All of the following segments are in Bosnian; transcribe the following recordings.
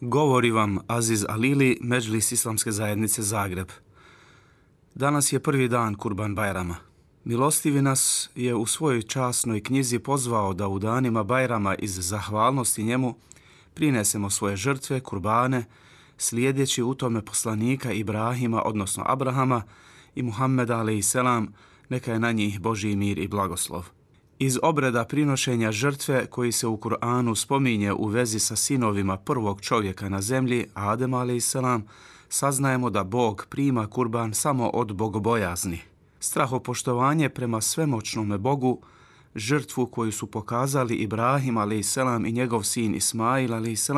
Govori vam Aziz Alili, Međlis Islamske zajednice Zagreb. Danas je prvi dan Kurban Bajrama. Milostivi nas je u svojoj časnoj knjizi pozvao da u danima Bajrama iz zahvalnosti njemu prinesemo svoje žrtve, kurbane, slijedeći u tome poslanika Ibrahima, odnosno Abrahama i Muhammeda, a.s. neka je na njih Boži mir i blagoslov. Iz obreda prinošenja žrtve koji se u Kur'anu spominje u vezi sa sinovima prvog čovjeka na zemlji, Adem a.s., saznajemo da Bog prima kurban samo od bogobojazni. Strahopoštovanje prema svemoćnome Bogu, žrtvu koju su pokazali Ibrahim a.s. i njegov sin Ismail a.s.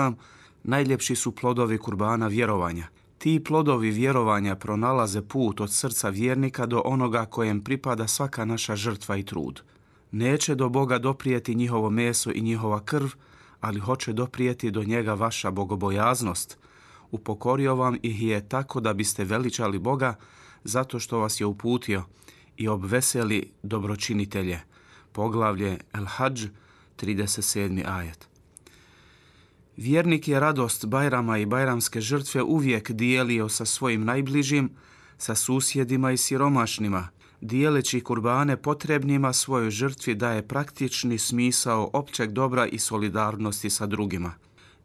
najljepši su plodovi kurbana vjerovanja. Ti plodovi vjerovanja pronalaze put od srca vjernika do onoga kojem pripada svaka naša žrtva i trud neće do Boga doprijeti njihovo meso i njihova krv, ali hoće doprijeti do njega vaša bogobojaznost. Upokorio vam ih je tako da biste veličali Boga zato što vas je uputio i obveseli dobročinitelje. Poglavlje El Hadž, 37. ajet. Vjernik je radost Bajrama i Bajramske žrtve uvijek dijelio sa svojim najbližim, sa susjedima i siromašnima – dijeleći kurbane potrebnima svojoj žrtvi daje praktični smisao općeg dobra i solidarnosti sa drugima.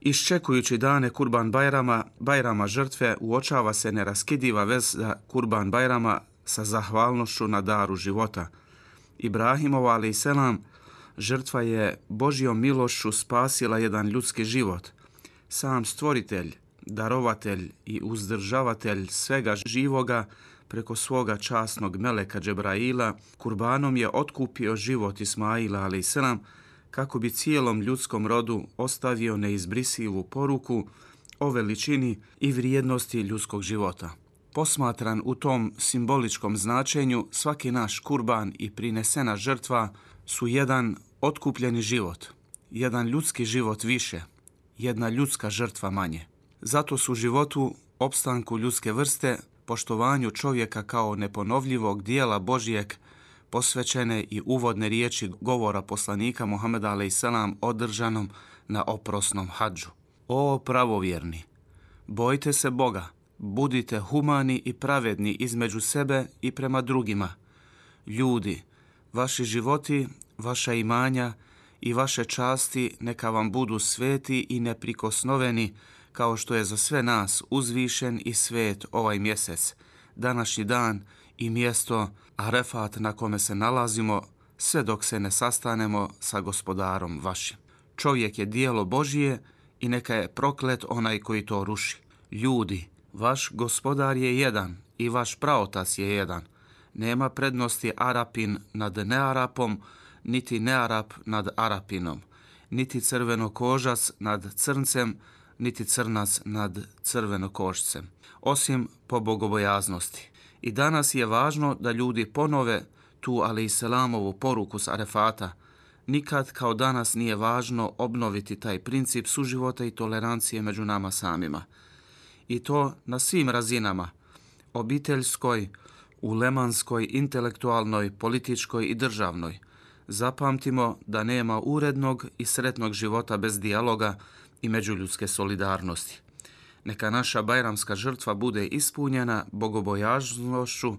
Iščekujući dane Kurban Bajrama, Bajrama žrtve, uočava se neraskidiva veza Kurban Bajrama sa zahvalnošću na daru života. Ibrahimova, ali i selam, žrtva je Božjom milošću spasila jedan ljudski život. Sam stvoritelj, darovatelj i uzdržavatelj svega živoga, preko svoga časnog meleka Džebraila, kurbanom je otkupio život Ismaila a.s. kako bi cijelom ljudskom rodu ostavio neizbrisivu poruku o veličini i vrijednosti ljudskog života. Posmatran u tom simboličkom značenju, svaki naš kurban i prinesena žrtva su jedan otkupljeni život, jedan ljudski život više, jedna ljudska žrtva manje. Zato su životu, opstanku ljudske vrste, poštovanju čovjeka kao neponovljivog dijela Božijeg posvećene i uvodne riječi govora poslanika Muhammeda a.s. održanom na oprosnom hađu. O pravovjerni, bojte se Boga, budite humani i pravedni između sebe i prema drugima. Ljudi, vaši životi, vaša imanja i vaše časti neka vam budu sveti i neprikosnoveni, kao što je za sve nas uzvišen i svet ovaj mjesec, današnji dan i mjesto Arefat na kome se nalazimo, sve dok se ne sastanemo sa gospodarom vašim. Čovjek je dijelo Božije i neka je proklet onaj koji to ruši. Ljudi, vaš gospodar je jedan i vaš praotac je jedan. Nema prednosti Arapin nad Nearapom, niti Nearap nad Arapinom, niti crveno kožas nad crncem, niti crnac nad crvenokošcem, osim po bogobojaznosti. I danas je važno da ljudi ponove tu ali i selamovu poruku s Arefata. Nikad kao danas nije važno obnoviti taj princip suživota i tolerancije među nama samima. I to na svim razinama, obiteljskoj, ulemanskoj, intelektualnoj, političkoj i državnoj. Zapamtimo da nema urednog i sretnog života bez dijaloga, i međuljudske solidarnosti. Neka naša bajramska žrtva bude ispunjena bogobojažnošću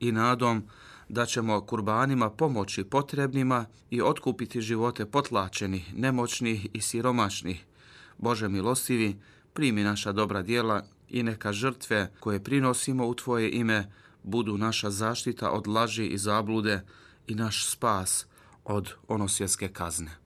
i nadom da ćemo kurbanima pomoći potrebnima i otkupiti živote potlačenih, nemoćnih i siromašnih. Bože milostivi, primi naša dobra dijela i neka žrtve koje prinosimo u Tvoje ime budu naša zaštita od laži i zablude i naš spas od onosvjetske kazne.